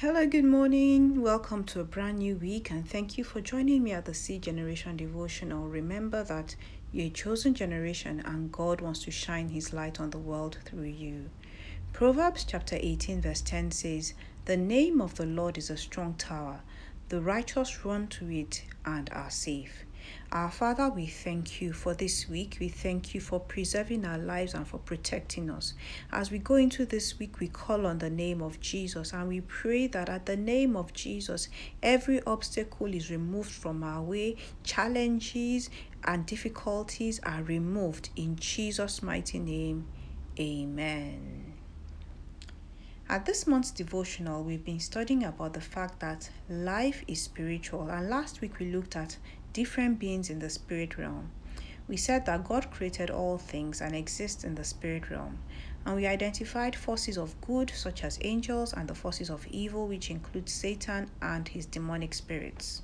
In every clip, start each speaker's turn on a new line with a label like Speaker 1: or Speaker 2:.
Speaker 1: Hello, good morning. Welcome to a brand new week, and thank you for joining me at the Seed Generation Devotional. Remember that you're a chosen generation, and God wants to shine His light on the world through you. Proverbs chapter 18, verse 10 says, The name of the Lord is a strong tower, the righteous run to it and are safe. Our Father, we thank you for this week. We thank you for preserving our lives and for protecting us. As we go into this week, we call on the name of Jesus and we pray that at the name of Jesus, every obstacle is removed from our way, challenges and difficulties are removed. In Jesus' mighty name, amen. At this month's devotional, we've been studying about the fact that life is spiritual, and last week we looked at different beings in the spirit realm. We said that God created all things and exists in the spirit realm, and we identified forces of good such as angels and the forces of evil, which include Satan and his demonic spirits.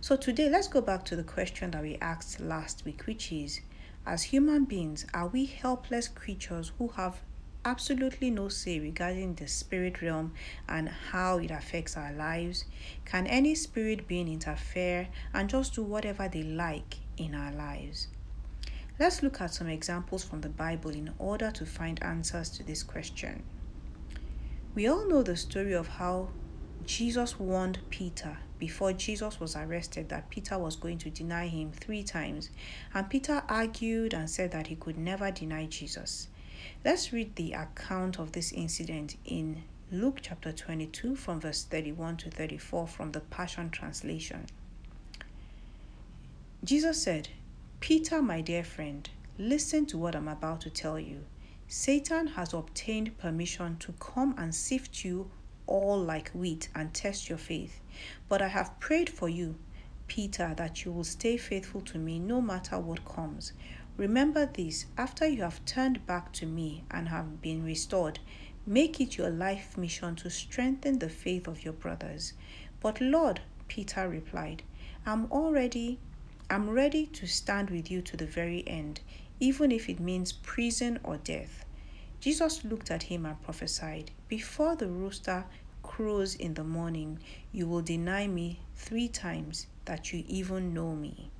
Speaker 1: So today, let's go back to the question that we asked last week, which is As human beings, are we helpless creatures who have absolutely no say regarding the spirit realm and how it affects our lives? Can any spirit being interfere and just do whatever they like in our lives? Let's look at some examples from the Bible in order to find answers to this question. We all know the story of how Jesus warned Peter before Jesus was arrested that Peter was going to deny him three times, and Peter argued and said that he could never deny Jesus. Let's read the account of this incident in Luke chapter 22 from verse 31 to 34 from the Passion Translation. Jesus said, Peter, my dear friend, listen to what I'm about to tell you. Satan has obtained permission to come and sift you all like wheat and test your faith. But I have prayed for you, Peter, that you will stay faithful to me no matter what comes. Remember this after you have turned back to me and have been restored, make it your life mission to strengthen the faith of your brothers. But Lord, Peter replied, I'm already I'm ready to stand with you to the very end, even if it means prison or death. Jesus looked at him and prophesied, Before the rooster crows in the morning, you will deny me three times that you even know me.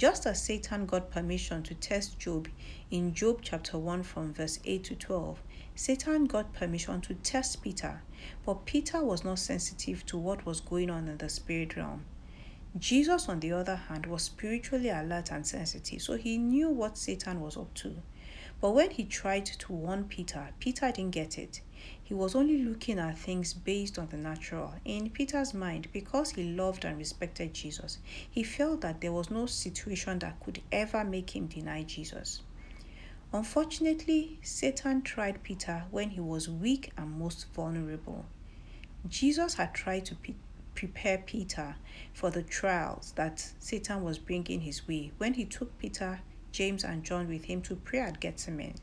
Speaker 1: Just as Satan got permission to test Job in Job chapter 1 from verse 8 to 12, Satan got permission to test Peter, but Peter was not sensitive to what was going on in the spirit realm. Jesus, on the other hand, was spiritually alert and sensitive, so he knew what Satan was up to. But when he tried to warn Peter, Peter didn't get it. He was only looking at things based on the natural. In Peter's mind, because he loved and respected Jesus, he felt that there was no situation that could ever make him deny Jesus. Unfortunately, Satan tried Peter when he was weak and most vulnerable. Jesus had tried to pe- prepare Peter for the trials that Satan was bringing his way when he took Peter James, and John with him to pray at Gethsemane.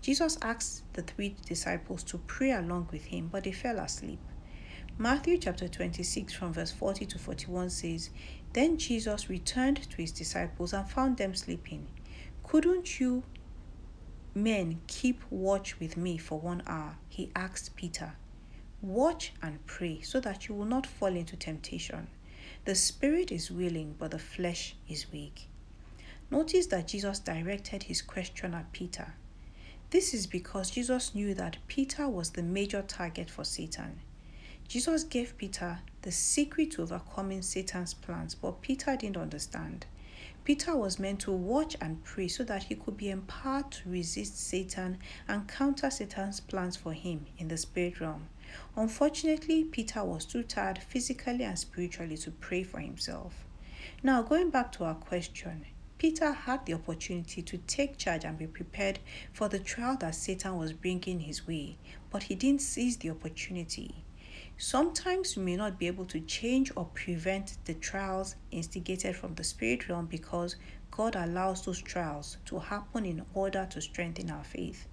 Speaker 1: Jesus asked the three disciples to pray along with him, but they fell asleep. Matthew chapter 26 from verse 40 to 41 says, Then Jesus returned to his disciples and found them sleeping. Couldn't you men keep watch with me for one hour? He asked Peter. Watch and pray so that you will not fall into temptation. The spirit is willing, but the flesh is weak. Notice that Jesus directed his question at Peter. This is because Jesus knew that Peter was the major target for Satan. Jesus gave Peter the secret to overcoming Satan's plans, but Peter didn't understand. Peter was meant to watch and pray so that he could be empowered to resist Satan and counter Satan's plans for him in the spirit realm. Unfortunately, Peter was too tired physically and spiritually to pray for himself. Now, going back to our question, Peter had the opportunity to take charge and be prepared for the trial that Satan was bringing his way, but he didn't seize the opportunity. Sometimes we may not be able to change or prevent the trials instigated from the spirit realm because God allows those trials to happen in order to strengthen our faith.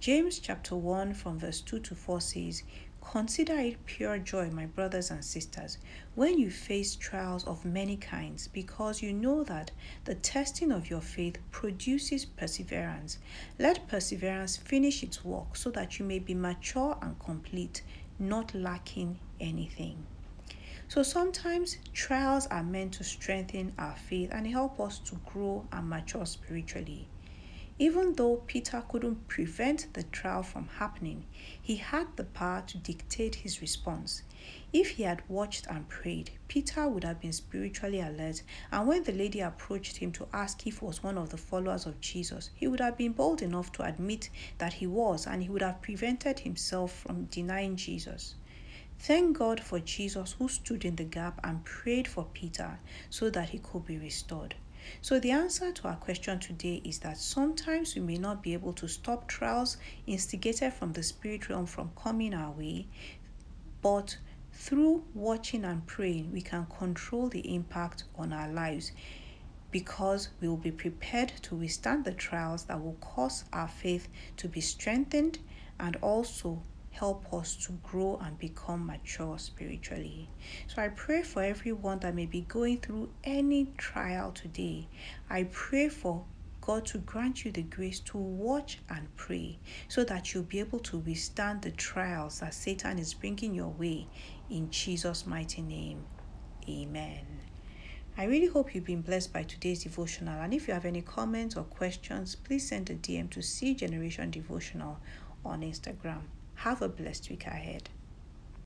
Speaker 1: James chapter 1 from verse 2 to 4 says, Consider it pure joy, my brothers and sisters, when you face trials of many kinds, because you know that the testing of your faith produces perseverance. Let perseverance finish its work so that you may be mature and complete, not lacking anything. So sometimes trials are meant to strengthen our faith and help us to grow and mature spiritually. Even though Peter couldn't prevent the trial from happening, he had the power to dictate his response. If he had watched and prayed, Peter would have been spiritually alert, and when the lady approached him to ask if he was one of the followers of Jesus, he would have been bold enough to admit that he was, and he would have prevented himself from denying Jesus. Thank God for Jesus who stood in the gap and prayed for Peter so that he could be restored. So, the answer to our question today is that sometimes we may not be able to stop trials instigated from the spirit realm from coming our way, but through watching and praying, we can control the impact on our lives because we will be prepared to withstand the trials that will cause our faith to be strengthened and also help us to grow and become mature spiritually. So I pray for everyone that may be going through any trial today. I pray for God to grant you the grace to watch and pray so that you'll be able to withstand the trials that Satan is bringing your way in Jesus' mighty name. Amen. I really hope you've been blessed by today's devotional. And if you have any comments or questions, please send a DM to C Generation Devotional on Instagram. Have a blessed week ahead.